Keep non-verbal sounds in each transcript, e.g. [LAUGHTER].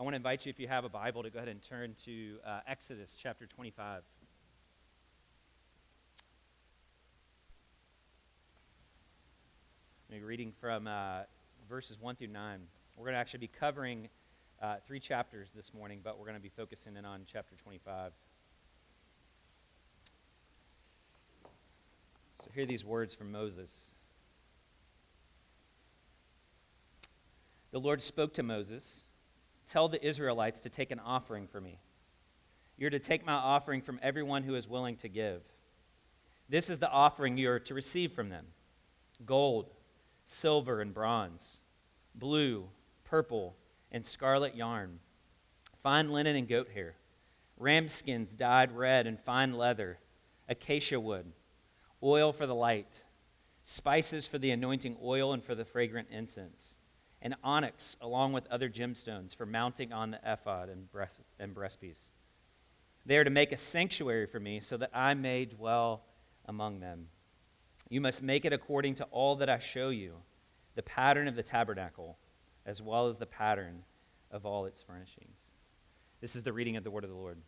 I want to invite you, if you have a Bible, to go ahead and turn to uh, Exodus chapter 25. I'm reading from uh, verses 1 through 9. We're going to actually be covering uh, three chapters this morning, but we're going to be focusing in on chapter 25. So, hear these words from Moses. The Lord spoke to Moses Tell the Israelites to take an offering for me. You're to take my offering from everyone who is willing to give. This is the offering you are to receive from them gold, silver, and bronze, blue, purple, and scarlet yarn, fine linen and goat hair, ram skins dyed red and fine leather, acacia wood, oil for the light, spices for the anointing oil and for the fragrant incense and onyx along with other gemstones for mounting on the ephod and, breast, and breastpiece. They are to make a sanctuary for me so that I may dwell among them. You must make it according to all that I show you the pattern of the tabernacle, as well as the pattern of all its furnishings. This is the reading of the word of the Lord.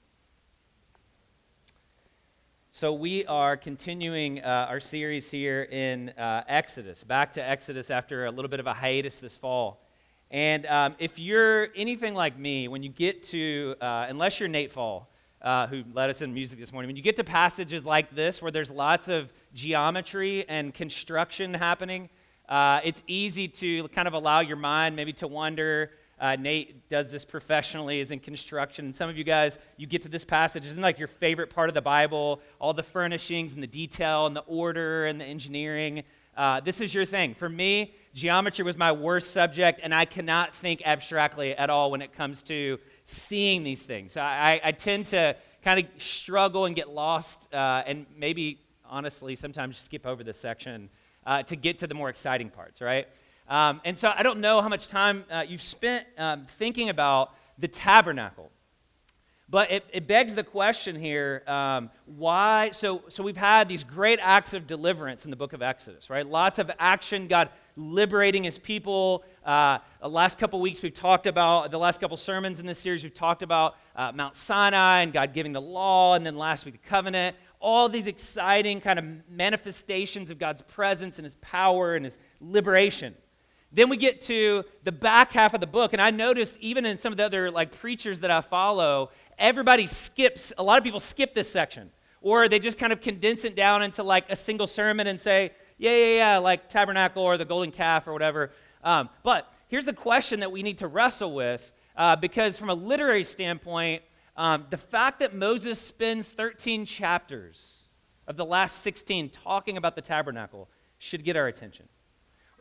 So, we are continuing uh, our series here in uh, Exodus, back to Exodus after a little bit of a hiatus this fall. And um, if you're anything like me, when you get to, uh, unless you're Nate Fall, uh, who led us in music this morning, when you get to passages like this where there's lots of geometry and construction happening, uh, it's easy to kind of allow your mind maybe to wander uh, Nate does this professionally, is in construction. And some of you guys, you get to this passage, isn't like your favorite part of the Bible, all the furnishings and the detail and the order and the engineering. Uh, this is your thing. For me, geometry was my worst subject, and I cannot think abstractly at all when it comes to seeing these things. So I, I tend to kind of struggle and get lost, uh, and maybe, honestly, sometimes skip over this section uh, to get to the more exciting parts, right? Um, and so I don't know how much time uh, you've spent um, thinking about the tabernacle. But it, it begs the question here um, why? So, so we've had these great acts of deliverance in the book of Exodus, right? Lots of action, God liberating his people. Uh, the last couple weeks we've talked about, the last couple sermons in this series, we've talked about uh, Mount Sinai and God giving the law, and then last week the covenant. All these exciting kind of manifestations of God's presence and his power and his liberation. Then we get to the back half of the book, and I noticed even in some of the other like preachers that I follow, everybody skips, a lot of people skip this section. Or they just kind of condense it down into like a single sermon and say, yeah, yeah, yeah, like tabernacle or the golden calf or whatever. Um, but here's the question that we need to wrestle with uh, because, from a literary standpoint, um, the fact that Moses spends 13 chapters of the last 16 talking about the tabernacle should get our attention.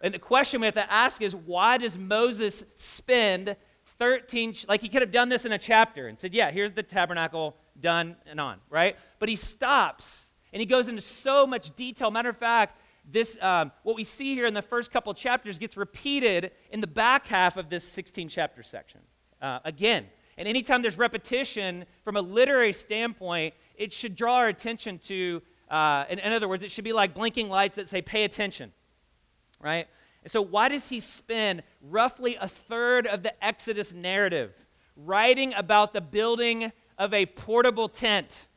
And the question we have to ask is why does Moses spend 13, like he could have done this in a chapter and said, yeah, here's the tabernacle done and on, right? But he stops and he goes into so much detail. Matter of fact, this um, what we see here in the first couple chapters gets repeated in the back half of this 16 chapter section uh, again. And anytime there's repetition from a literary standpoint, it should draw our attention to, uh, in, in other words, it should be like blinking lights that say, pay attention right? And so, why does he spend roughly a third of the Exodus narrative writing about the building of a portable tent?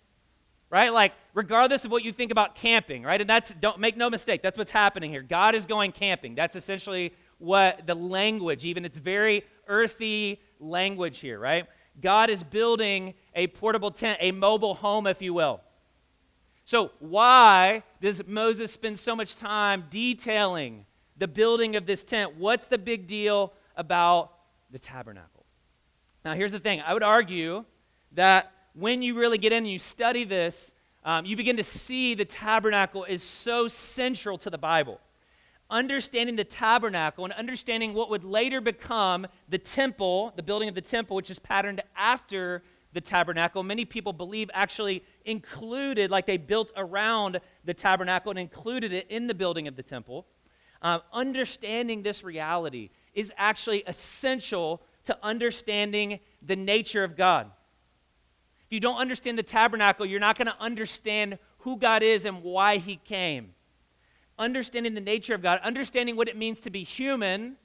Right? Like, regardless of what you think about camping, right? And that's, don't make no mistake, that's what's happening here. God is going camping. That's essentially what the language, even it's very earthy language here, right? God is building a portable tent, a mobile home, if you will. So, why does Moses spend so much time detailing the building of this tent. What's the big deal about the tabernacle? Now, here's the thing I would argue that when you really get in and you study this, um, you begin to see the tabernacle is so central to the Bible. Understanding the tabernacle and understanding what would later become the temple, the building of the temple, which is patterned after the tabernacle, many people believe actually included, like they built around the tabernacle and included it in the building of the temple uh, understanding this reality is actually essential to understanding the nature of God. If you don't understand the tabernacle, you're not going to understand who God is and why He came. Understanding the nature of God, understanding what it means to be human,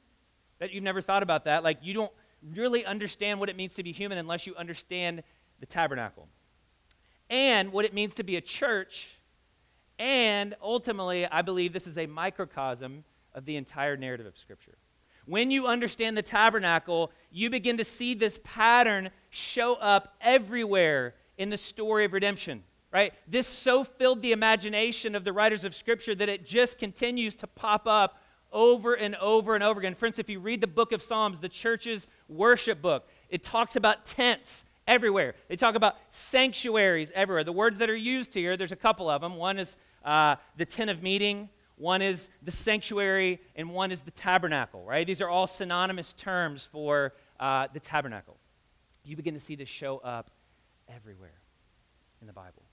that you've never thought about that. Like, you don't, really understand what it means to be human unless you understand the tabernacle and what it means to be a church. And ultimately, I believe this is a microcosm of the entire narrative of Scripture. When you understand the tabernacle, you begin to see this pattern show up everywhere in the story of redemption, right? This so filled the imagination of the writers of Scripture that it just continues to pop up over and over and over again. For instance, if you read the book of Psalms, the church's worship book, it talks about tents everywhere. They talk about sanctuaries everywhere. The words that are used here, there's a couple of them. One is uh, the tent of meeting, one is the sanctuary, and one is the tabernacle, right? These are all synonymous terms for uh, the tabernacle. You begin to see this show up everywhere in the Bible.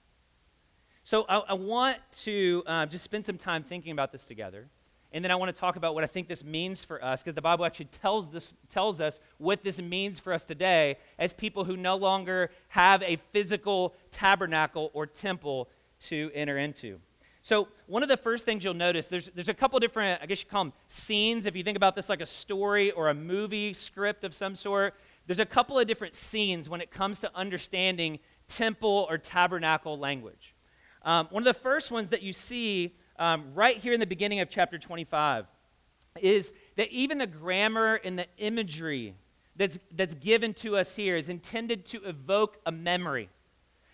So I, I want to uh, just spend some time thinking about this together. And then I want to talk about what I think this means for us, because the Bible actually tells, this, tells us what this means for us today as people who no longer have a physical tabernacle or temple to enter into. So, one of the first things you'll notice, there's, there's a couple different, I guess you call them scenes. If you think about this like a story or a movie script of some sort, there's a couple of different scenes when it comes to understanding temple or tabernacle language. Um, one of the first ones that you see um, right here in the beginning of chapter 25 is that even the grammar and the imagery that's, that's given to us here is intended to evoke a memory.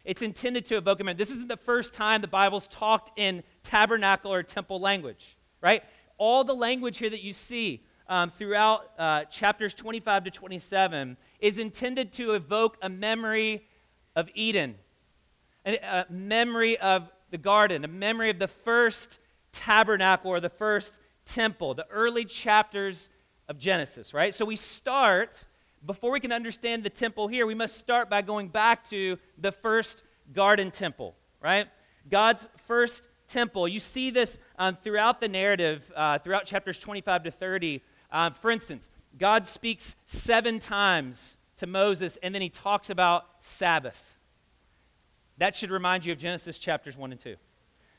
It's intended to evoke a memory. This isn't the first time the Bible's talked in tabernacle or temple language, right? All the language here that you see um, throughout uh, chapters 25 to 27 is intended to evoke a memory of Eden, a, a memory of the garden, a memory of the first tabernacle or the first temple, the early chapters of Genesis, right? So we start before we can understand the temple here, we must start by going back to the first garden temple, right? God's first temple. You see this um, throughout the narrative, uh, throughout chapters 25 to 30. Uh, for instance, God speaks seven times to Moses, and then he talks about Sabbath. That should remind you of Genesis chapters 1 and 2.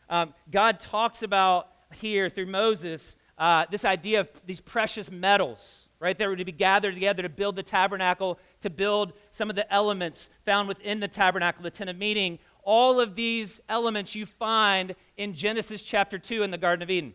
Um, God talks about here through Moses uh, this idea of these precious metals, right? That were to be gathered together to build the tabernacle, to build some of the elements found within the tabernacle, the tent of meeting. All of these elements you find in Genesis chapter 2 in the Garden of Eden.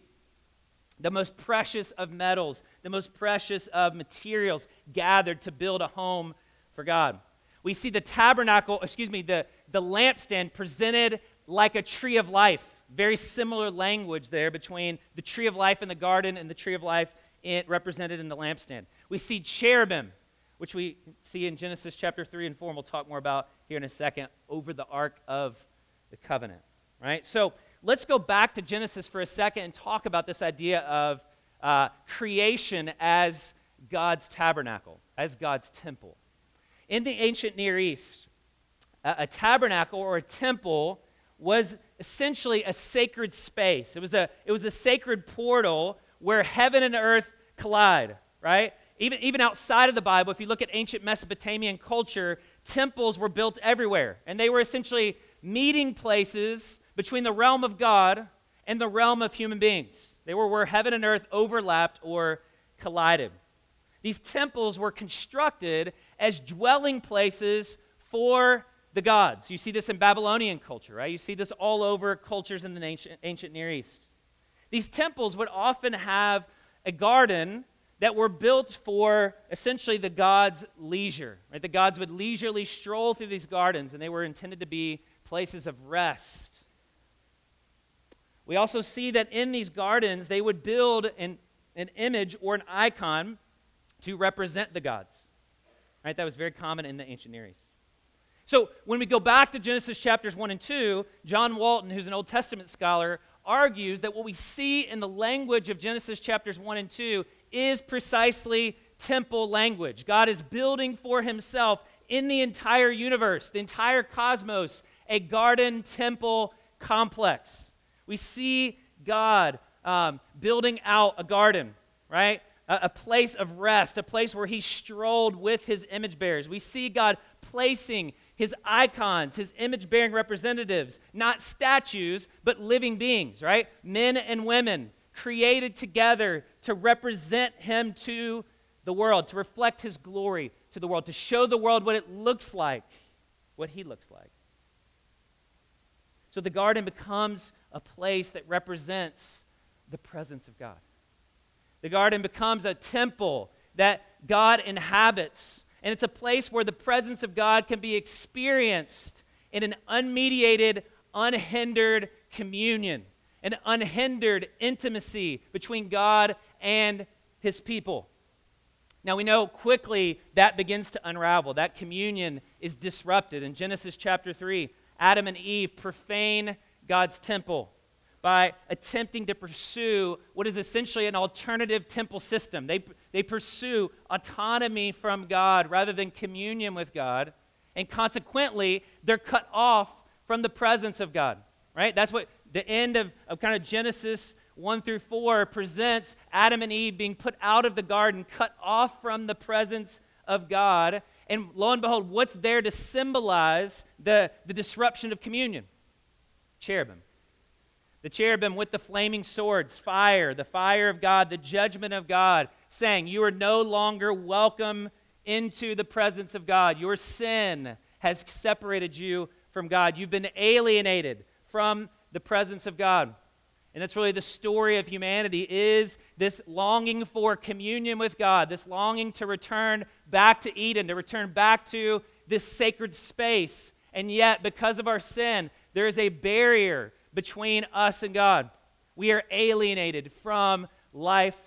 The most precious of metals, the most precious of materials gathered to build a home for God. We see the tabernacle, excuse me, the, the lampstand presented like a tree of life. Very similar language there between the tree of life in the garden and the tree of life it represented in the lampstand. We see cherubim, which we see in Genesis chapter 3 and 4, and we'll talk more about here in a second, over the Ark of the Covenant. Right? So let's go back to Genesis for a second and talk about this idea of uh, creation as God's tabernacle, as God's temple. In the ancient Near East, a, a tabernacle or a temple was essentially a sacred space. It was a, it was a sacred portal where heaven and earth collide, right? Even, even outside of the Bible, if you look at ancient Mesopotamian culture, temples were built everywhere. And they were essentially meeting places between the realm of God and the realm of human beings. They were where heaven and earth overlapped or collided. These temples were constructed as dwelling places for the gods. You see this in Babylonian culture, right? You see this all over cultures in the ancient, ancient Near East. These temples would often have a garden that were built for essentially the gods' leisure. Right? The gods would leisurely stroll through these gardens, and they were intended to be places of rest. We also see that in these gardens, they would build an, an image or an icon to represent the gods. Right? That was very common in the ancient Near East. So when we go back to Genesis chapters 1 and 2, John Walton, who's an Old Testament scholar, argues that what we see in the language of Genesis chapters 1 and 2 is precisely temple language. God is building for himself in the entire universe, the entire cosmos, a garden temple complex. We see God um, building out a garden, right? A, a place of rest, a place where he strolled with his image bearers. We see God placing his icons, his image bearing representatives, not statues, but living beings, right? Men and women created together to represent him to the world, to reflect his glory to the world, to show the world what it looks like, what he looks like. So the garden becomes a place that represents the presence of God. The garden becomes a temple that God inhabits, and it's a place where the presence of God can be experienced in an unmediated, unhindered communion, an unhindered intimacy between God and his people. Now we know quickly that begins to unravel. That communion is disrupted. In Genesis chapter 3, Adam and Eve profane God's temple by attempting to pursue what is essentially an alternative temple system. They, they pursue autonomy from God rather than communion with God, and consequently, they're cut off from the presence of God, right? That's what the end of, of kind of Genesis 1 through 4 presents Adam and Eve being put out of the garden, cut off from the presence of God. And lo and behold, what's there to symbolize the, the disruption of communion? Cherubim. The cherubim with the flaming swords, fire, the fire of God, the judgment of God, saying, You are no longer welcome into the presence of God. Your sin has separated you from God. You've been alienated from the presence of God. And that's really the story of humanity is this longing for communion with God, this longing to return back to Eden, to return back to this sacred space. And yet, because of our sin, there is a barrier between us and God. We are alienated from life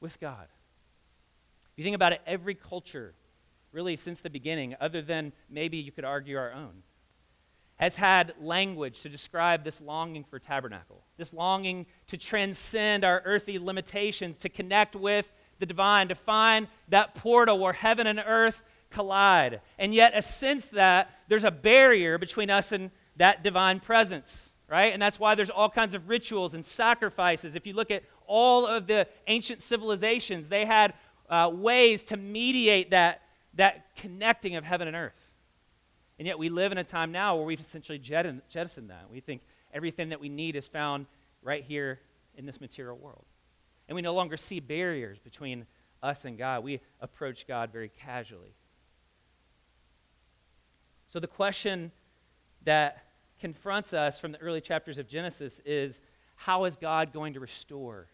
with God. If you think about it, every culture, really since the beginning, other than maybe you could argue our own, has had language to describe this longing for tabernacle, this longing to transcend our earthly limitations, to connect with the divine, to find that portal where heaven and earth collide. And yet, since that, there's a barrier between us and that divine presence, right? And that's why there's all kinds of rituals and sacrifices. If you look at all of the ancient civilizations, they had uh, ways to mediate that, that connecting of heaven and earth. And yet we live in a time now where we've essentially jettisoned that. We think everything that we need is found right here in this material world. And we no longer see barriers between us and God. We approach God very casually. So the question that confronts us from the early chapters of Genesis is how is God going to restore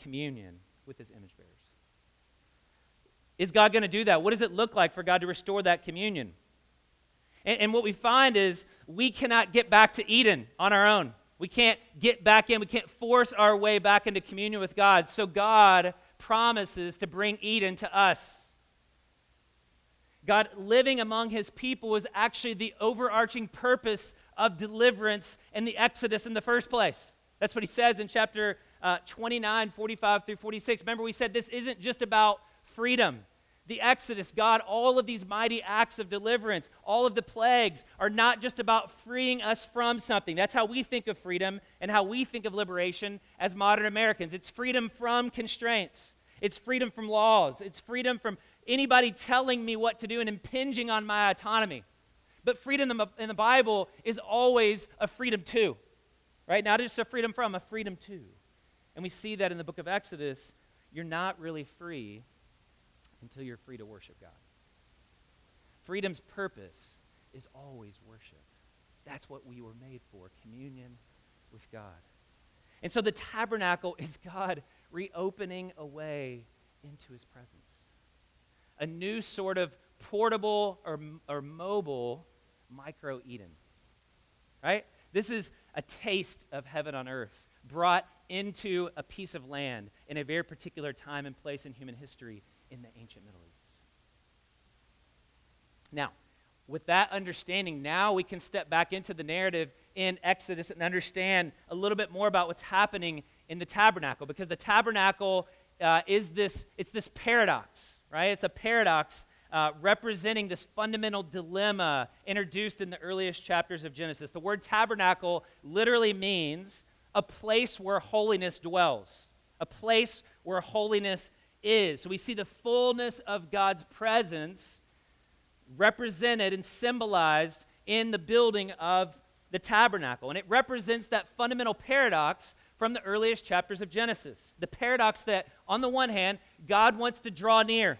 communion with his image bearers? Is God going to do that? What does it look like for God to restore that communion? And, and what we find is we cannot get back to Eden on our own. We can't get back in, we can't force our way back into communion with God. So God promises to bring Eden to us. God living among his people was actually the overarching purpose of deliverance in the Exodus in the first place. That's what he says in chapter uh, 29, 45 through 46. Remember, we said this isn't just about freedom the Exodus, God, all of these mighty acts of deliverance, all of the plagues are not just about freeing us from something. That's how we think of freedom and how we think of liberation as modern Americans. It's freedom from constraints, it's freedom from laws, it's freedom from anybody telling me what to do and impinging on my autonomy. But freedom in the Bible is always a freedom to, right? Not just a freedom from, a freedom to. And we see that in the book of Exodus. You're not really free until you're free to worship God. Freedom's purpose is always worship. That's what we were made for communion with God. And so the tabernacle is God reopening a way into his presence. A new sort of portable or, or mobile micro Eden. Right? This is a taste of heaven on earth brought into a piece of land in a very particular time and place in human history in the ancient Middle East. Now, with that understanding, now we can step back into the narrative in Exodus and understand a little bit more about what's happening in the tabernacle because the tabernacle uh, is this it's this paradox right it's a paradox uh, representing this fundamental dilemma introduced in the earliest chapters of genesis the word tabernacle literally means a place where holiness dwells a place where holiness is. So we see the fullness of God's presence represented and symbolized in the building of the tabernacle. And it represents that fundamental paradox from the earliest chapters of Genesis. The paradox that, on the one hand, God wants to draw near,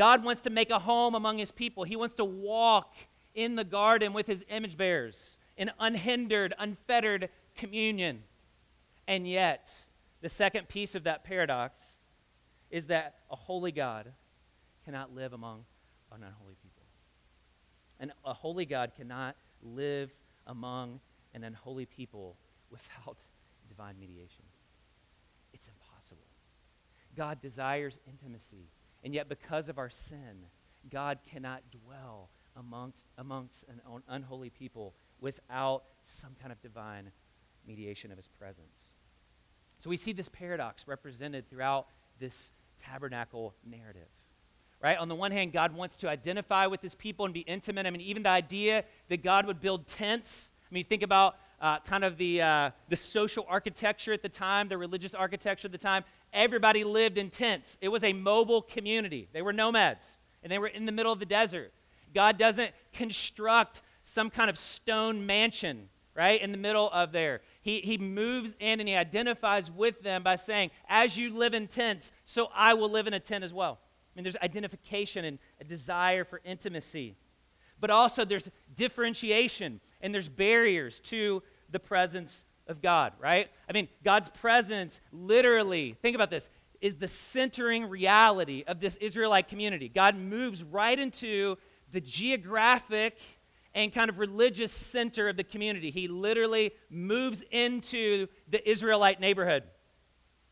God wants to make a home among his people, he wants to walk in the garden with his image bearers in unhindered, unfettered communion. And yet, the second piece of that paradox is that a holy God cannot live among an unholy people. And a holy God cannot live among an unholy people without [LAUGHS] divine mediation. It's impossible. God desires intimacy, and yet because of our sin, God cannot dwell amongst, amongst an unholy people without some kind of divine mediation of his presence. So we see this paradox represented throughout this tabernacle narrative. Right? On the one hand, God wants to identify with his people and be intimate. I mean, even the idea that God would build tents. I mean, think about uh, kind of the, uh, the social architecture at the time, the religious architecture at the time. Everybody lived in tents. It was a mobile community. They were nomads, and they were in the middle of the desert. God doesn't construct some kind of stone mansion, right, in the middle of there. He, he moves in and he identifies with them by saying, As you live in tents, so I will live in a tent as well. I mean, there's identification and a desire for intimacy. But also, there's differentiation and there's barriers to the presence of God, right? I mean, God's presence literally, think about this, is the centering reality of this Israelite community. God moves right into the geographic and kind of religious center of the community. He literally moves into the Israelite neighborhood.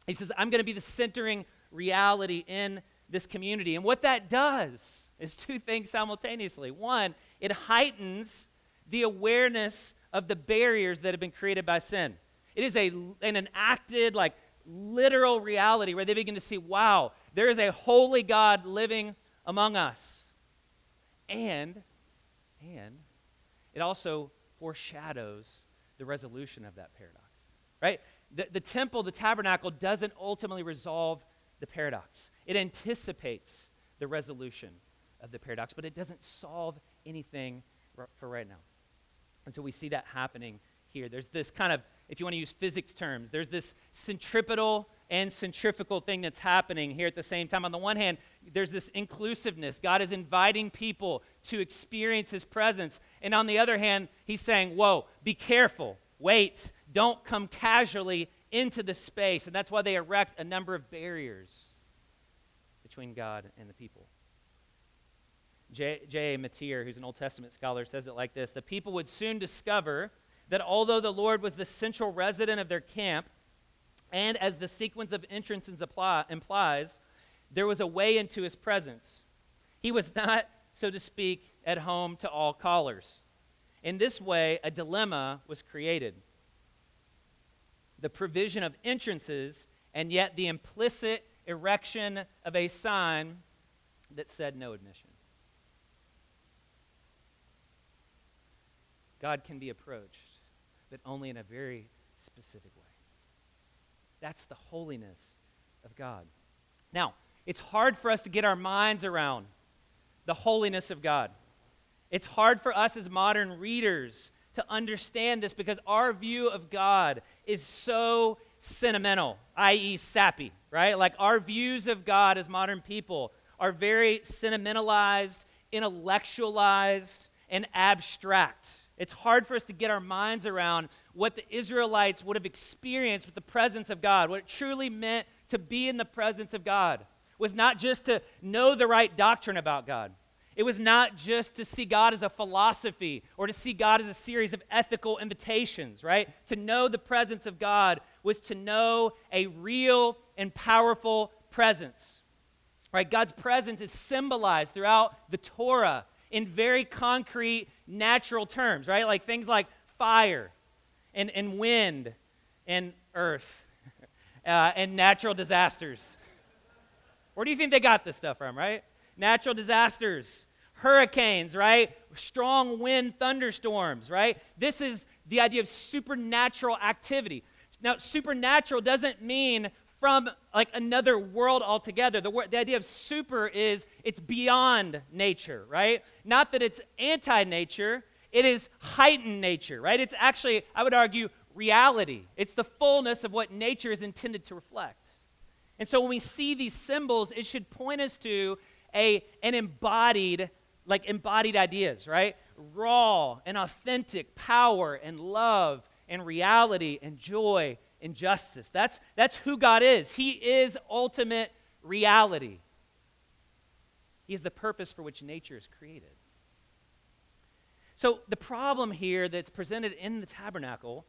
He says, I'm going to be the centering reality in this community. And what that does is two things simultaneously. One, it heightens the awareness of the barriers that have been created by sin. It is a, an enacted, like, literal reality where they begin to see, wow, there is a holy God living among us. And, and it also foreshadows the resolution of that paradox, right? The, the temple, the tabernacle, doesn't ultimately resolve the paradox. It anticipates the resolution of the paradox, but it doesn't solve anything for right now. And so we see that happening here. There's this kind of, if you want to use physics terms, there's this centripetal and centrifugal thing that's happening here at the same time. On the one hand, there's this inclusiveness. God is inviting people to experience his presence. And on the other hand, he's saying, Whoa, be careful. Wait. Don't come casually into the space. And that's why they erect a number of barriers between God and the people. J. J. Motyer, who's an Old Testament scholar, says it like this The people would soon discover that although the Lord was the central resident of their camp, and as the sequence of entrances apply, implies, there was a way into his presence. He was not, so to speak, at home to all callers. In this way, a dilemma was created the provision of entrances, and yet the implicit erection of a sign that said no admission. God can be approached, but only in a very specific way. That's the holiness of God. Now, it's hard for us to get our minds around the holiness of God. It's hard for us as modern readers to understand this because our view of God is so sentimental, i.e., sappy, right? Like our views of God as modern people are very sentimentalized, intellectualized, and abstract. It's hard for us to get our minds around what the Israelites would have experienced with the presence of God, what it truly meant to be in the presence of God was not just to know the right doctrine about God. It was not just to see God as a philosophy or to see God as a series of ethical invitations, right? To know the presence of God was to know a real and powerful presence. Right? God's presence is symbolized throughout the Torah in very concrete, natural terms, right? Like things like fire and, and wind and earth [LAUGHS] uh, and natural disasters. Where do you think they got this stuff from, right? Natural disasters, hurricanes, right? Strong wind, thunderstorms, right? This is the idea of supernatural activity. Now, supernatural doesn't mean from like another world altogether. The, the idea of super is it's beyond nature, right? Not that it's anti nature, it is heightened nature, right? It's actually, I would argue, reality, it's the fullness of what nature is intended to reflect. And so when we see these symbols, it should point us to a, an embodied, like embodied ideas, right? Raw and authentic power and love and reality and joy and justice. That's, that's who God is. He is ultimate reality. He is the purpose for which nature is created. So, the problem here that's presented in the tabernacle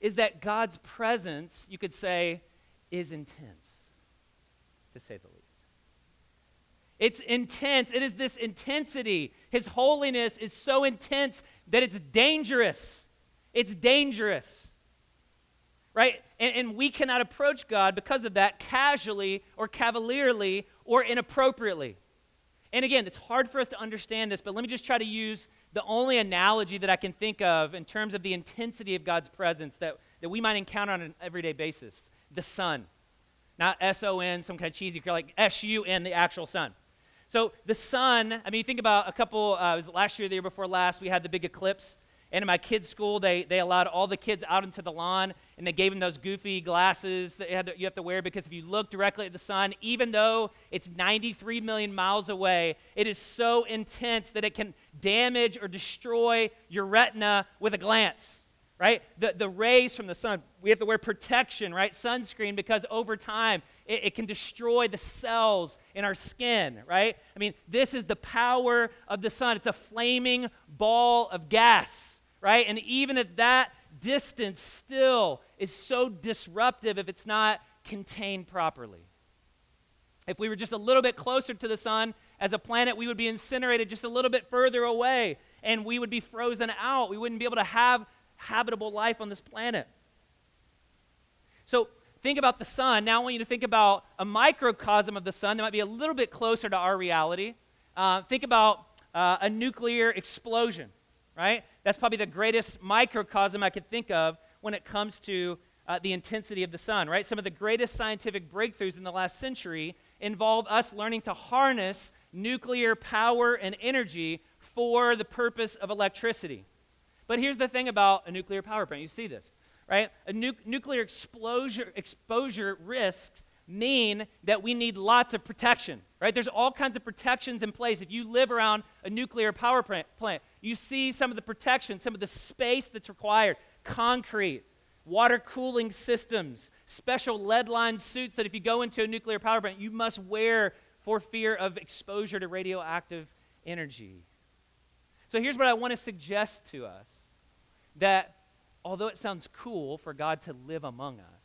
is that God's presence, you could say, is intense, to say the least. It's intense. It is this intensity. His holiness is so intense that it's dangerous. It's dangerous. Right? And, and, we cannot approach God because of that casually or cavalierly or inappropriately. And again, it's hard for us to understand this, but let me just try to use the only analogy that I can think of in terms of the intensity of God's presence that, that we might encounter on an everyday basis the sun. Not S O N, some kind of cheesy, like S U N, the actual sun. So the sun, I mean, think about a couple, uh, it was last year, the year before last, we had the big eclipse. And in my kids' school, they, they allowed all the kids out into the lawn and they gave them those goofy glasses that you, to, you have to wear because if you look directly at the sun, even though it's 93 million miles away, it is so intense that it can damage or destroy your retina with a glance right? The, the rays from the sun, we have to wear protection, right? Sunscreen, because over time it, it, can destroy the cells in our skin, right? I mean, this is the power of the sun. It's a flaming ball of gas, right? And even at that distance, still is so disruptive if it's not contained properly. If we were just a little bit closer to the sun as a planet, we would be incinerated just a little bit further away and we would be frozen out. We wouldn't be able to have habitable life on this planet. So think about the sun. Now I want you to think about a microcosm of the sun that might be a little bit closer to our reality. Uh, think about uh, a nuclear explosion, right? That's probably the greatest microcosm I could think of when it comes to uh, the intensity of the sun, right? Some of the greatest scientific breakthroughs in the last century involve us learning to harness nuclear power and energy for the purpose of electricity. But here's the thing about a nuclear power plant. You see this, right? A nu- nuclear exposure, exposure risks mean that we need lots of protection, right? There's all kinds of protections in place. If you live around a nuclear power plant, you see some of the protection, some of the space that's required concrete, water cooling systems, special lead lined suits that if you go into a nuclear power plant, you must wear for fear of exposure to radioactive energy. So here's what I want to suggest to us that although it sounds cool for God to live among us,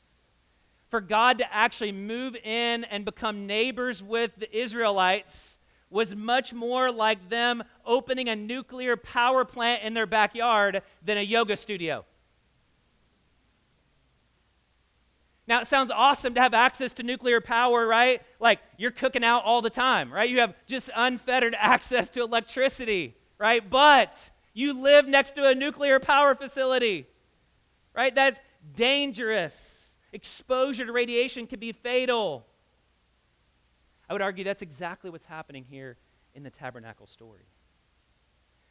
for God to actually move in and become neighbors with the Israelites was much more like them opening a nuclear power plant in their backyard than a yoga studio. Now, it sounds awesome to have access to nuclear power, right? Like you're cooking out all the time, right? You have just unfettered [LAUGHS] access to electricity right? But you live next to a nuclear power facility, right? That's dangerous. Exposure to radiation can be fatal. I would argue that's exactly what's happening here in the tabernacle story.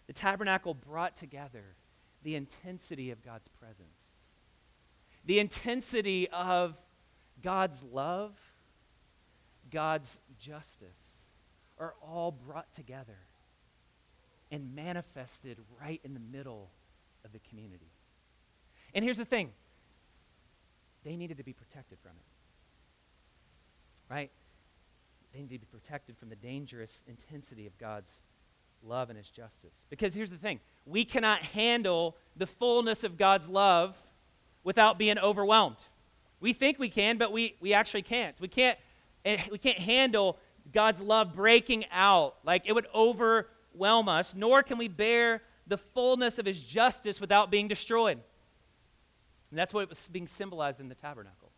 The tabernacle brought together the intensity of God's presence, the intensity of God's love, God's justice are all brought together and manifested right in the middle of the community. And here's the thing they needed to be protected from it. Right? They needed to be protected from the dangerous intensity of God's love and his justice. Because here's the thing we cannot handle the fullness of God's love without being overwhelmed. We think we can, but we, we actually can't. We can't, eh, we can't handle God's love breaking out. Like it would overwhelm us, nor can we bear the fullness of his justice without being destroyed. And that's what was being symbolized in the tabernacle.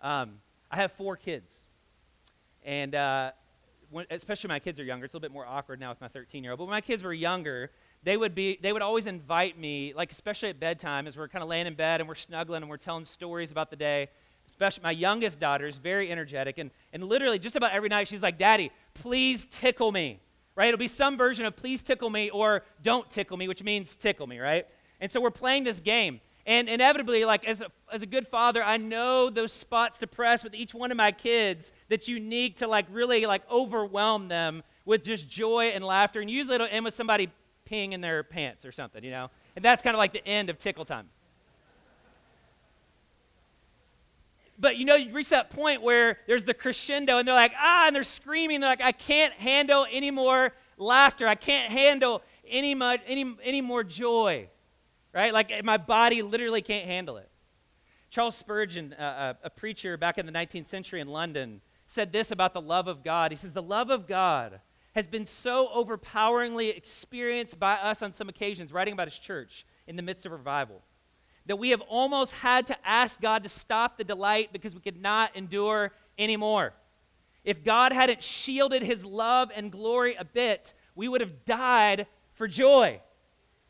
Um, I have four kids. And uh, when, especially my kids are younger. It's a little bit more awkward now with my 13 year old. But when my kids were younger, they would be they would always invite me, like especially at bedtime, as we're kind of laying in bed and we're snuggling and we're telling stories about the day. Especially my youngest daughter is very energetic, and, and literally just about every night she's like, Daddy, please tickle me right? It'll be some version of please tickle me or don't tickle me, which means tickle me, right? And so we're playing this game. And inevitably, like as a, as a good father, I know those spots to press with each one of my kids that's unique to like really like overwhelm them with just joy and laughter. And usually it'll end with somebody peeing in their pants or something, you know? And that's kind of like the end of tickle time. But you know, you reach that point where there's the crescendo and they're like, ah, and they're screaming. They're like, I can't handle any more laughter. I can't handle any, much, any, any more joy right? Like my body literally can't handle it. Charles Spurgeon, uh, uh, a preacher back in the 19th century in London, said this about the love of God. He says, The love of God has been so overpoweringly experienced by us on some occasions, writing about his church in the midst of revival, that we have almost had to ask God to stop the delight because we could not endure anymore. If God hadn't shielded his love and glory a bit, we would have died for joy.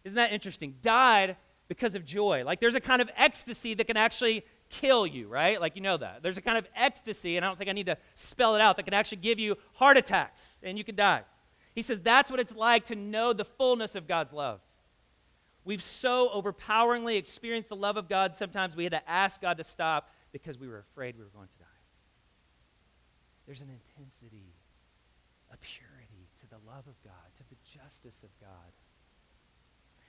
Isn't that interesting? Died because of joy. Like there's a kind of ecstasy that can actually kill you, right? Like you know that. There's a kind of ecstasy, and I don't think I need to spell it out, that can actually give you heart attacks and you can die. He says that's what it's like to know the fullness of God's love. We've so overpoweringly experienced the love of God, sometimes we had to ask God to stop because we were afraid we were going to die. There's an intensity, a purity to the love of God, to the justice of God.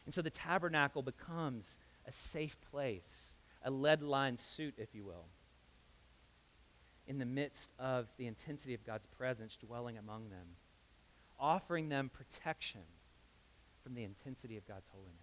And so the tabernacle becomes a safe place, a lead lined suit, if you will, in the midst of the intensity of God's presence dwelling among them, offering them protection from the intensity of God's holiness.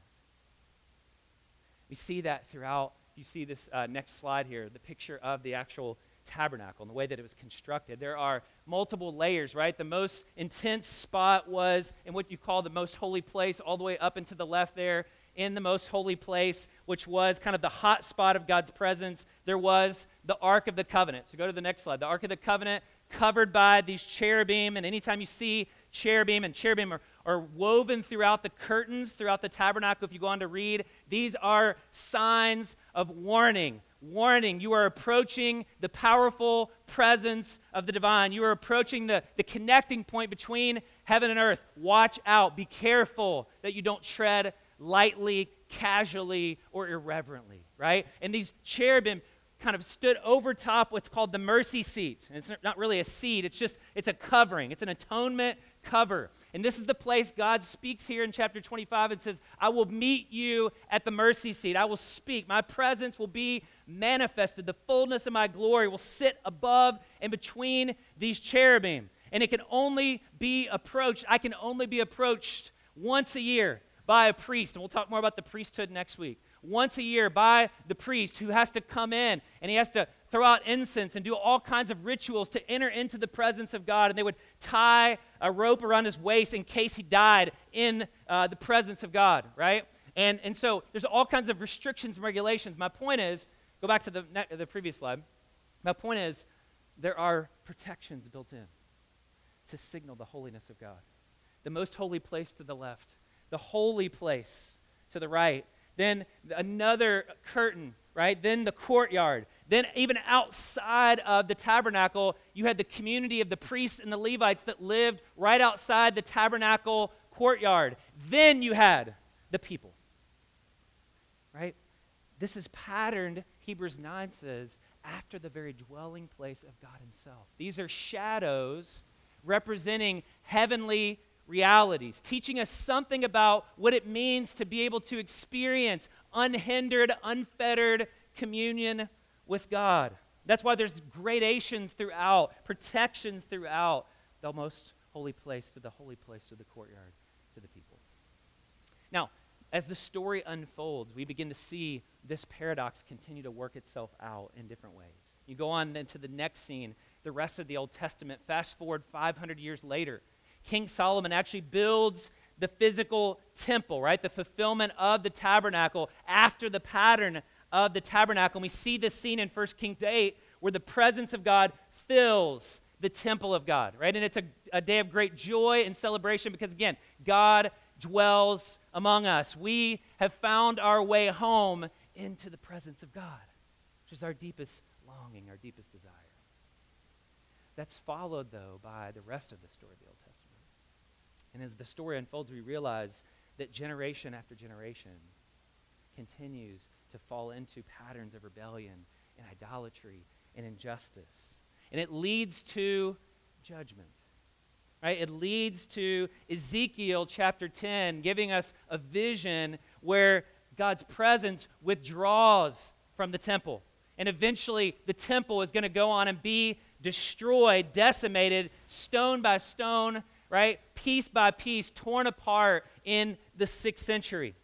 We see that throughout. You see this uh, next slide here, the picture of the actual tabernacle and the way that it was constructed. There are multiple layers, right? The most intense spot was in what you call the most holy place, all the way up into the left there in the most holy place, which was kind of the hot spot of God's presence. There was the Ark of the Covenant. So go to the next slide. The Ark of the Covenant covered by these cherubim, and anytime you see cherubim and cherubim are, are woven throughout the curtains throughout the tabernacle if you go on to read these are signs of warning warning. You are approaching the powerful presence of the divine. You are approaching the, the connecting point between heaven and earth. Watch out. Be careful that you don't tread lightly, casually, or irreverently, right? And these cherubim kind of stood over top what's called the mercy seat. And it's not really a seat, it's just it's a covering. It's an atonement cover. And this is the place God speaks here in chapter 25 and says, I will meet you at the mercy seat. I will speak. My presence will be manifested. The fullness of my glory will sit above and between these cherubim. And it can only be approached, I can only be approached once a year by a priest. And we'll talk more about the priesthood next week once a year by the priest who has to come in and he has to throw out incense and do all kinds of rituals to enter into the presence of God. And they would tie a rope around his waist in case he died in uh, the presence of God, right? And, and so there's all kinds of restrictions and regulations. My point is go back to the, the previous slide. My point is there are protections built in to signal the holiness of God. The most holy place to the left, the holy place to the right then another curtain, right? Then the courtyard. Then, even outside of the tabernacle, you had the community of the priests and the Levites that lived right outside the tabernacle courtyard. Then you had the people, right? This is patterned, Hebrews 9 says, after the very dwelling place of God Himself. These are shadows representing heavenly realities, teaching us something about what it means to be able to experience unhindered, unfettered communion with God. That's why there's gradations throughout, protections throughout the most holy place to the holy place to the courtyard to the people. Now, as the story unfolds, we begin to see this paradox continue to work itself out in different ways. You go on then to the next scene, the rest of the Old Testament, fast forward 500 years later. King Solomon actually builds the physical temple, right? The fulfillment of the tabernacle after the pattern of the tabernacle. And we see this scene in 1 Kings 8 where the presence of God fills the temple of God, right? And it's a, a day of great joy and celebration because, again, God dwells among us. We have found our way home into the presence of God, which is our deepest longing, our deepest desire. That's followed, though, by the rest of the story of the Old Testament. And as the story unfolds, we realize that generation after generation continues to fall into patterns of rebellion and idolatry and injustice. And it leads to judgment. Right? It leads to Ezekiel chapter 10 giving us a vision where God's presence withdraws from the temple. And eventually, the temple is going to go on and be destroyed, decimated, stone by stone, right? Piece by piece, torn apart in the sixth century.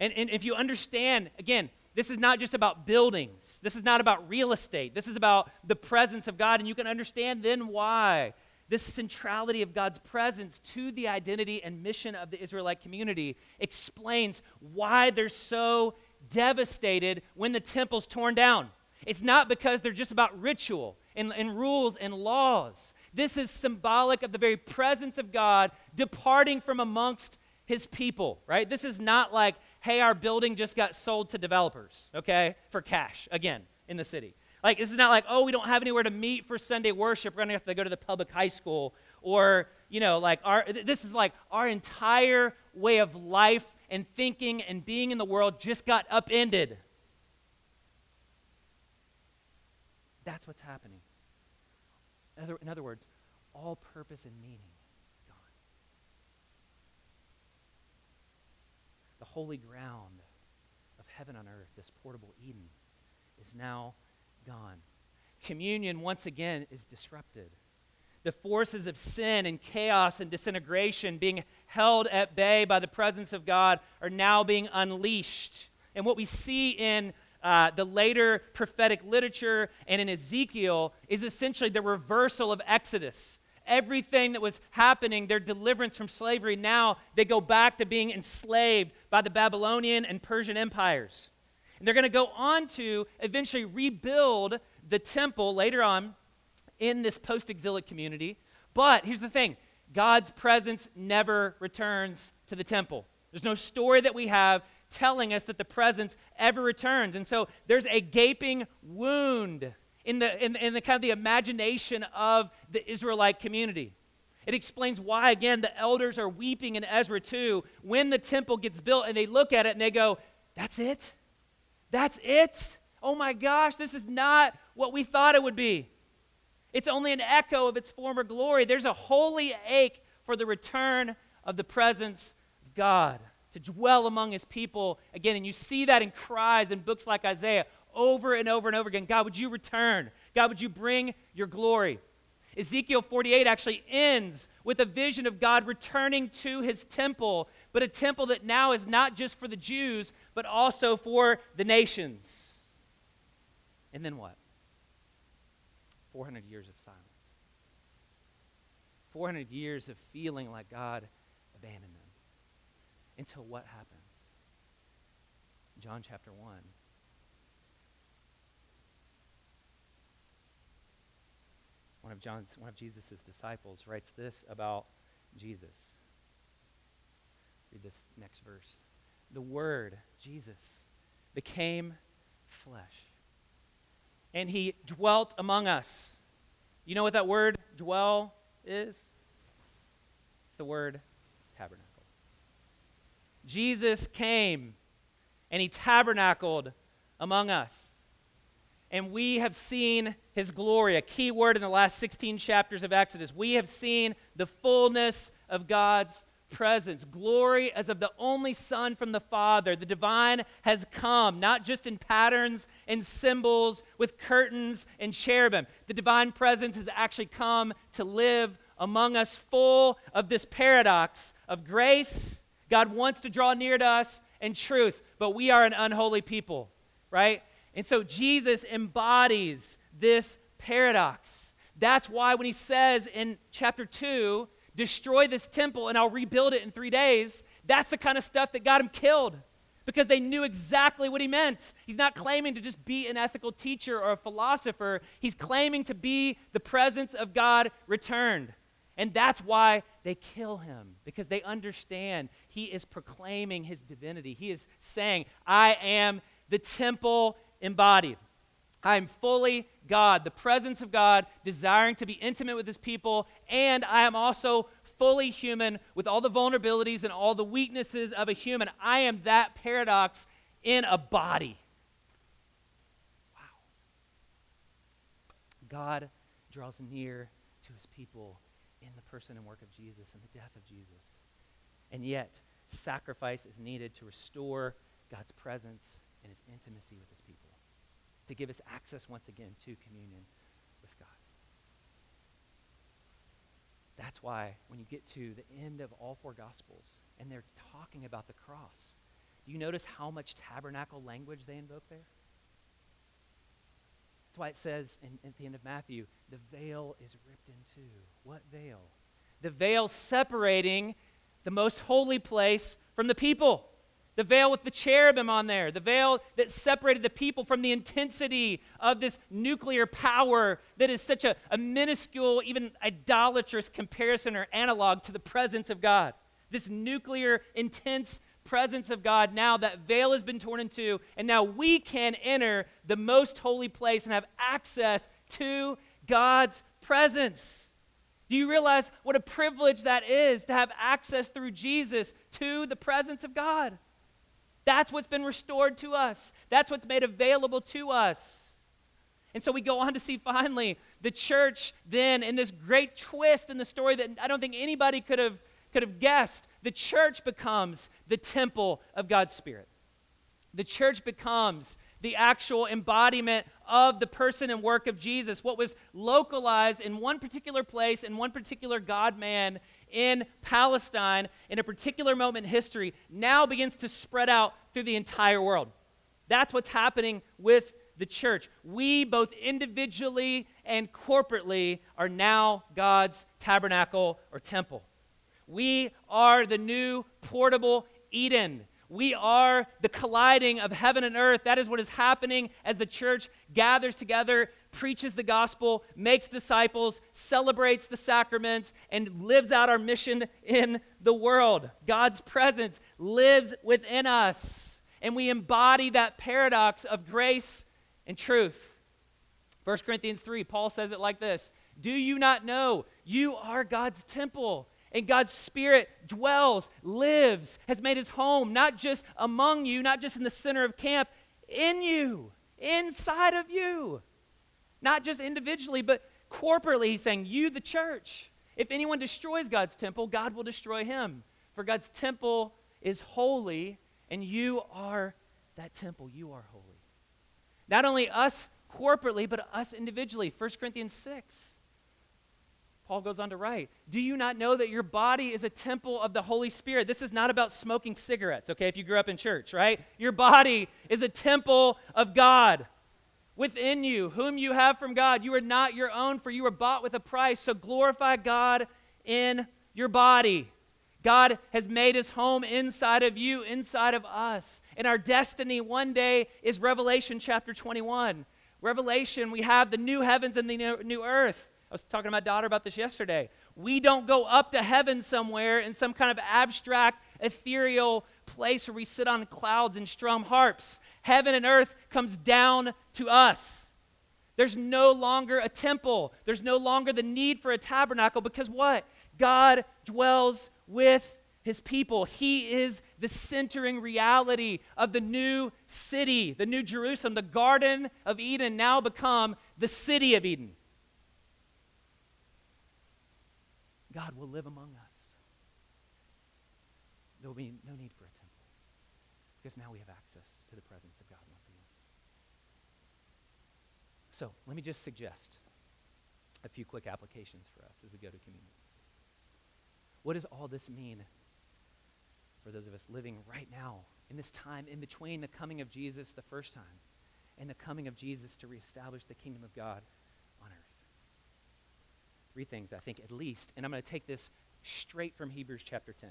And, and if you understand, again, this is not just about buildings. This is not about real estate. This is about the presence of God. And you can understand then why this centrality of God's presence to the identity and mission of the Israelite community explains why they're so devastated when the temple's torn down. It's not because they're just about ritual and, and rules and laws. This is symbolic of the very presence of God departing from amongst his people, right? This is not like, hey, our building just got sold to developers, okay, for cash, again, in the city. Like, this is not like, oh, we don't have anywhere to meet for Sunday worship. We're going to have to go to the public high school. Or, you know, like, our, this is like our entire way of life and thinking and being in the world just got upended. That's what's happening. In other, in other words, all purpose and meaning is gone. The holy ground of heaven on earth, this portable Eden, is now gone. Communion, once again, is disrupted. The forces of sin and chaos and disintegration being held at bay by the presence of God are now being unleashed. And what we see in uh, the later prophetic literature and in Ezekiel is essentially the reversal of Exodus. Everything that was happening, their deliverance from slavery, now they go back to being enslaved by the Babylonian and Persian empires. And they're going to go on to eventually rebuild the temple later on in this post exilic community. But here's the thing God's presence never returns to the temple. There's no story that we have telling us that the presence ever returns. And so there's a gaping wound in the, in, in the kind of the imagination of the Israelite community. It explains why, again, the elders are weeping in Ezra 2 when the temple gets built and they look at it and they go, That's it? That's it? Oh my gosh, this is not what we thought it would be. It's only an echo of its former glory. There's a holy ache for the return of the presence of God to dwell among his people again. And you see that in cries in books like Isaiah over and over and over again God, would you return? God, would you bring your glory? Ezekiel 48 actually ends with a vision of God returning to his temple, but a temple that now is not just for the Jews, but also for the nations. And then what? 400 years of silence. 400 years of feeling like God abandoned. Until what happens? John chapter 1. One of John's one of Jesus' disciples writes this about Jesus. Read this next verse. The word, Jesus, became flesh. And he dwelt among us. You know what that word dwell is? It's the word tabernacle. Jesus came and he tabernacled among us. And we have seen his glory, a key word in the last 16 chapters of Exodus. We have seen the fullness of God's presence, glory as of the only Son from the Father. The divine has come, not just in patterns and symbols with curtains and cherubim. The divine presence has actually come to live among us, full of this paradox of grace God wants to draw near to us in truth, but we are an unholy people, right? And so Jesus embodies this paradox. That's why when he says in chapter 2, destroy this temple and I'll rebuild it in three days, that's the kind of stuff that got him killed because they knew exactly what he meant. He's not claiming to just be an ethical teacher or a philosopher, he's claiming to be the presence of God returned. And that's why they kill him, because they understand he is proclaiming his divinity. He is saying, I am the temple embodied. I am fully God, the presence of God, desiring to be intimate with his people, and I am also fully human with all the vulnerabilities and all the weaknesses of a human. I am that paradox in a body. Wow. God draws near to his people in the person and work of Jesus and the death of Jesus. And yet, sacrifice is needed to restore God's presence and his intimacy with his people, to give us access once again to communion with God. That's why when you get to the end of all four Gospels and they're talking about the cross, do you notice how much tabernacle language they invoke there? That's why it says in, at the end of Matthew, the veil is ripped in two. What veil? The veil separating the most holy place from the people. The veil with the cherubim on there, the veil that separated the people from the intensity of this nuclear power that is such a, a minuscule, even idolatrous comparison or analog to the presence of God. This nuclear, intense presence of God, now that veil has been torn in two, and now we can enter the most holy place and have access to God's presence. Do you realize what a privilege that is to have access through Jesus to the presence of God? That's what's been restored to us. That's what's made available to us. And so we go on to see finally the church then in this great twist in the story that I don't think anybody could have could have guessed. The church becomes the temple of God's spirit. The church becomes the actual embodiment of the person and work of Jesus. What was localized in one particular place, in one particular God man in Palestine in a particular moment in history now begins to spread out through the entire world. That's what's happening with the church. We, both individually and corporately, are now God's tabernacle or temple. We are the new portable Eden. We are the colliding of heaven and earth. That is what is happening as the church gathers together, preaches the gospel, makes disciples, celebrates the sacraments, and lives out our mission in the world. God's presence lives within us, and we embody that paradox of grace and truth. 1 Corinthians 3, Paul says it like this Do you not know you are God's temple? And God's Spirit dwells, lives, has made his home, not just among you, not just in the center of camp, in you, inside of you. Not just individually, but corporately, he's saying, You, the church. If anyone destroys God's temple, God will destroy him. For God's temple is holy, and you are that temple. You are holy. Not only us corporately, but us individually. 1 Corinthians 6. Paul goes on to write, Do you not know that your body is a temple of the Holy Spirit? This is not about smoking cigarettes, okay, if you grew up in church, right? Your body is a temple of God within you, whom you have from God. You are not your own, for you were bought with a price. So glorify God in your body. God has made his home inside of you, inside of us. And our destiny one day is Revelation chapter 21. Revelation, we have the new heavens and the new earth. I was talking to my daughter about this yesterday. We don't go up to heaven somewhere in some kind of abstract, ethereal place where we sit on clouds and strum harps. Heaven and earth comes down to us. There's no longer a temple. There's no longer the need for a tabernacle because what? God dwells with his people. He is the centering reality of the new city, the new Jerusalem. The Garden of Eden now become the city of Eden. God will live among us. There will be no need for a temple because now we have access to the presence of God once again. So let me just suggest a few quick applications for us as we go to communion. What does all this mean for those of us living right now in this time in between the coming of Jesus the first time and the coming of Jesus to reestablish the kingdom of God Three things, I think, at least. And I'm going to take this straight from Hebrews chapter 10.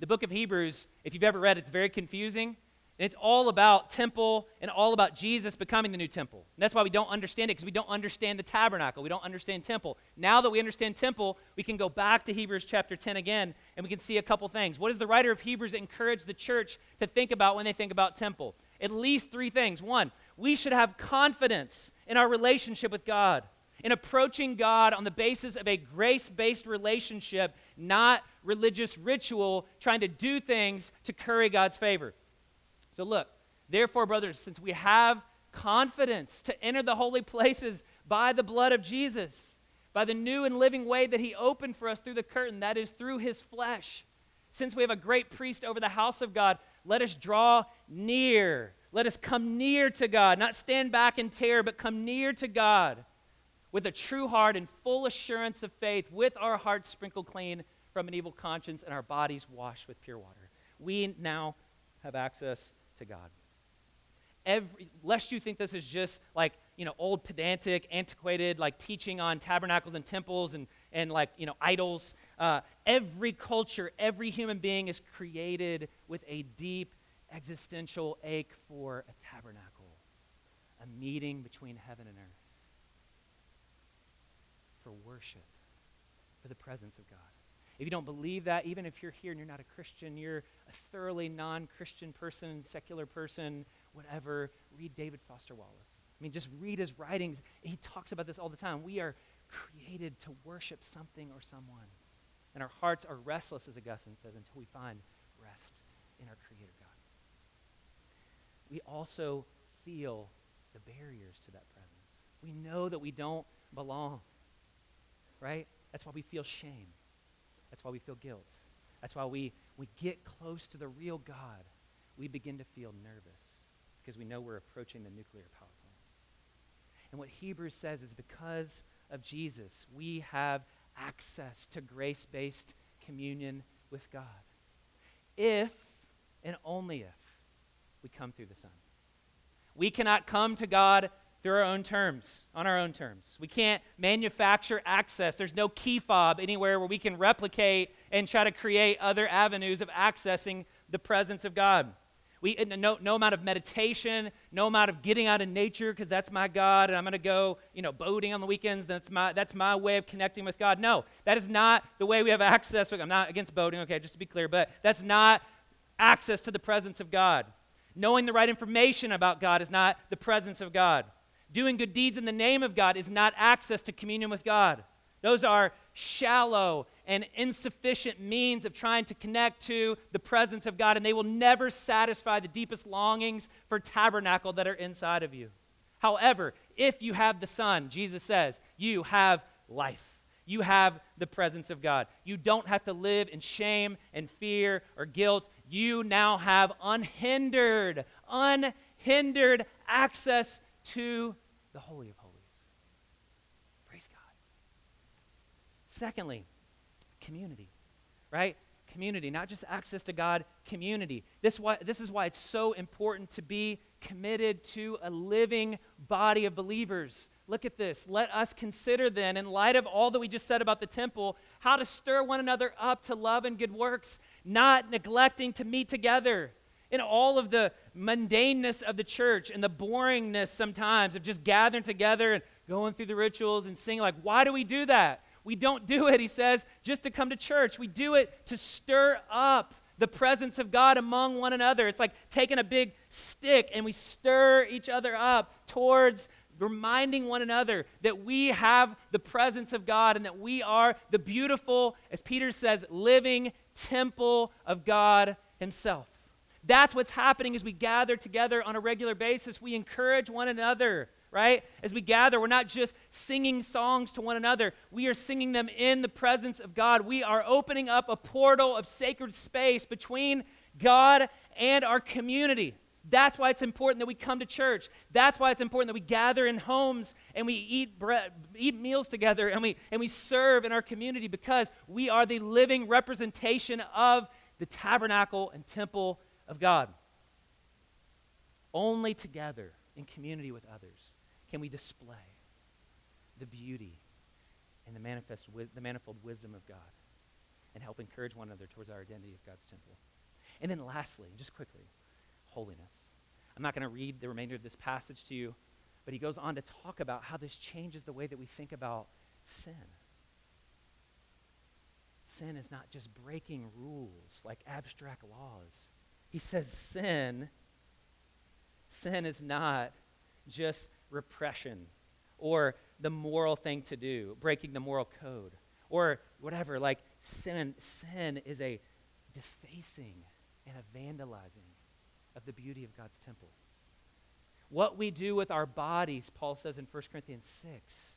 The book of Hebrews, if you've ever read it, it's very confusing. And it's all about temple and all about Jesus becoming the new temple. And that's why we don't understand it, because we don't understand the tabernacle. We don't understand temple. Now that we understand temple, we can go back to Hebrews chapter 10 again, and we can see a couple things. What does the writer of Hebrews encourage the church to think about when they think about temple? At least three things. One, we should have confidence in our relationship with God in approaching God on the basis of a grace based relationship, not religious ritual, trying to do things to curry God's favor. So, look, therefore, brothers, since we have confidence to enter the holy places by the blood of Jesus, by the new and living way that he opened for us through the curtain, that is through his flesh. Since we have a great priest over the house of God, let us draw near. Let us come near to God, not stand back in terror, but come near to God with a true heart and full assurance of faith, with our hearts sprinkled clean from an evil conscience and our bodies washed with pure water. We now have access to God. Every, lest you think this is just like you know old pedantic antiquated like teaching on tabernacles and temples and and like you know idols uh, every culture every human being is created with a deep existential ache for a tabernacle a meeting between heaven and earth for worship for the presence of god if you don't believe that, even if you're here and you're not a Christian, you're a thoroughly non Christian person, secular person, whatever, read David Foster Wallace. I mean, just read his writings. He talks about this all the time. We are created to worship something or someone. And our hearts are restless, as Augustine says, until we find rest in our Creator God. We also feel the barriers to that presence. We know that we don't belong, right? That's why we feel shame. That's why we feel guilt. That's why we, we get close to the real God. We begin to feel nervous because we know we're approaching the nuclear power plant. And what Hebrews says is because of Jesus, we have access to grace based communion with God. If and only if we come through the Son. We cannot come to God through our own terms, on our own terms. We can't manufacture access. There's no key fob anywhere where we can replicate and try to create other avenues of accessing the presence of God. We, no, no amount of meditation, no amount of getting out in nature because that's my God and I'm going to go, you know, boating on the weekends. That's my, that's my way of connecting with God. No, that is not the way we have access. I'm not against boating, okay, just to be clear, but that's not access to the presence of God. Knowing the right information about God is not the presence of God. Doing good deeds in the name of God is not access to communion with God. Those are shallow and insufficient means of trying to connect to the presence of God, and they will never satisfy the deepest longings for tabernacle that are inside of you. However, if you have the Son, Jesus says, you have life. You have the presence of God. You don't have to live in shame and fear or guilt. You now have unhindered, unhindered access to the Holy of Holies. Praise God. Secondly, community, right? Community, not just access to God, community. This, why, this is why it's so important to be committed to a living body of believers. Look at this. Let us consider then, in light of all that we just said about the temple, how to stir one another up to love and good works, not neglecting to meet together in all of the mundaneness of the church and the boringness sometimes of just gathering together and going through the rituals and singing, like, why do we do that? We don't do it, he says, just to come to church. We do it to stir up the presence of God among one another. It's like taking a big stick and we stir each other up towards reminding one another that we have the presence of God and that we are the beautiful, as Peter says, living temple of God Himself. That's what's happening as we gather together on a regular basis. We encourage one another, right? As we gather, we're not just singing songs to one another, we are singing them in the presence of God. We are opening up a portal of sacred space between God and our community. That's why it's important that we come to church. That's why it's important that we gather in homes and we eat bread, eat meals together and we and we serve in our community because we are the living representation of the tabernacle and temple of God. Only together in community with others can we display the beauty and the, manifest, the manifold wisdom of God and help encourage one another towards our identity as God's temple. And then, lastly, just quickly, holiness. I'm not going to read the remainder of this passage to you, but he goes on to talk about how this changes the way that we think about sin. Sin is not just breaking rules like abstract laws. He says sin sin is not just repression or the moral thing to do, breaking the moral code or whatever. Like sin sin is a defacing and a vandalizing of the beauty of God's temple. what we do with our bodies, Paul says in 1 Corinthians 6,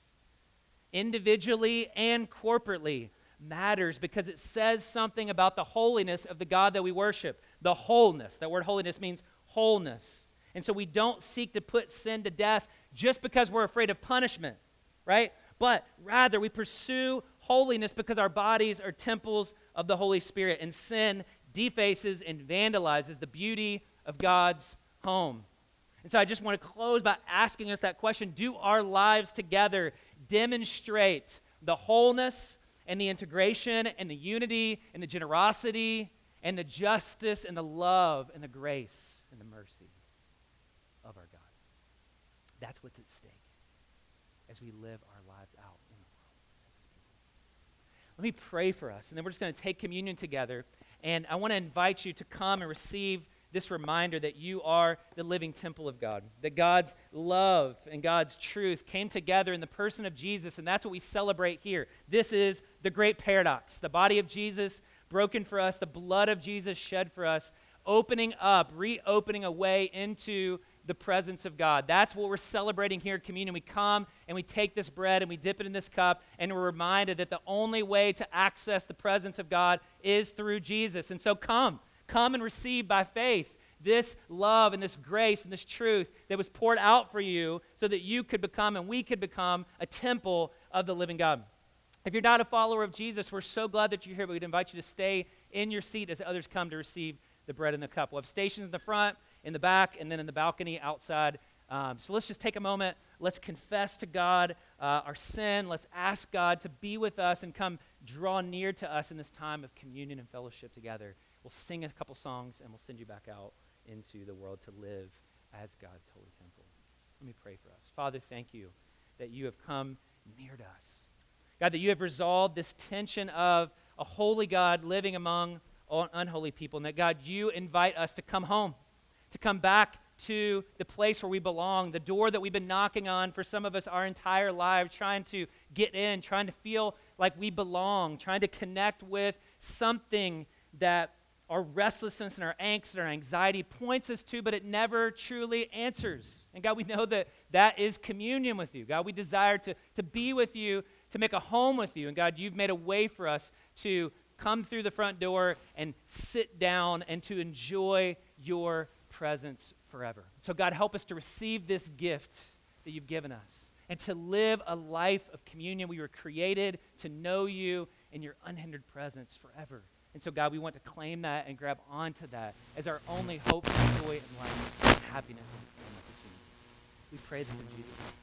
individually and corporately, matters because it says something about the holiness of the God that we worship. The wholeness. That word holiness means wholeness. And so we don't seek to put sin to death just because we're afraid of punishment, right? But rather we pursue holiness because our bodies are temples of the Holy Spirit, and sin defaces and vandalizes the beauty of God's home. And so I just want to close by asking us that question Do our lives together demonstrate the wholeness and the integration and the unity and the generosity and the justice and the love and the grace and the mercy of our God? That's what's at stake as we live our lives out in the world. Let me pray for us, and then we're just going to take communion together. And I want to invite you to come and receive this reminder that you are the living temple of God, that God's love and God's truth came together in the person of Jesus, and that's what we celebrate here. This is the great paradox the body of Jesus broken for us, the blood of Jesus shed for us, opening up, reopening a way into the presence of God. That's what we're celebrating here at communion. We come and we take this bread and we dip it in this cup, and we're reminded that the only way to access the presence of God is through Jesus. And so come. Come and receive by faith this love and this grace and this truth that was poured out for you so that you could become and we could become a temple of the living God. If you're not a follower of Jesus, we're so glad that you're here, but we'd invite you to stay in your seat as others come to receive the bread and the cup. We'll have stations in the front, in the back, and then in the balcony outside. Um, so let's just take a moment. Let's confess to God uh, our sin. Let's ask God to be with us and come draw near to us in this time of communion and fellowship together. We'll sing a couple songs and we'll send you back out into the world to live as God's holy temple. Let me pray for us. Father, thank you that you have come near to us. God, that you have resolved this tension of a holy God living among unholy people, and that God, you invite us to come home, to come back to the place where we belong, the door that we've been knocking on for some of us our entire lives, trying to get in, trying to feel like we belong, trying to connect with something that our restlessness and our angst and our anxiety points us to, but it never truly answers. And God, we know that that is communion with you. God, we desire to, to be with you, to make a home with you. And God, you've made a way for us to come through the front door and sit down and to enjoy your presence forever. So, God, help us to receive this gift that you've given us and to live a life of communion. We were created to know you in your unhindered presence forever. And so, God, we want to claim that and grab onto that as our only hope joy and life and happiness We pray this in Jesus' name.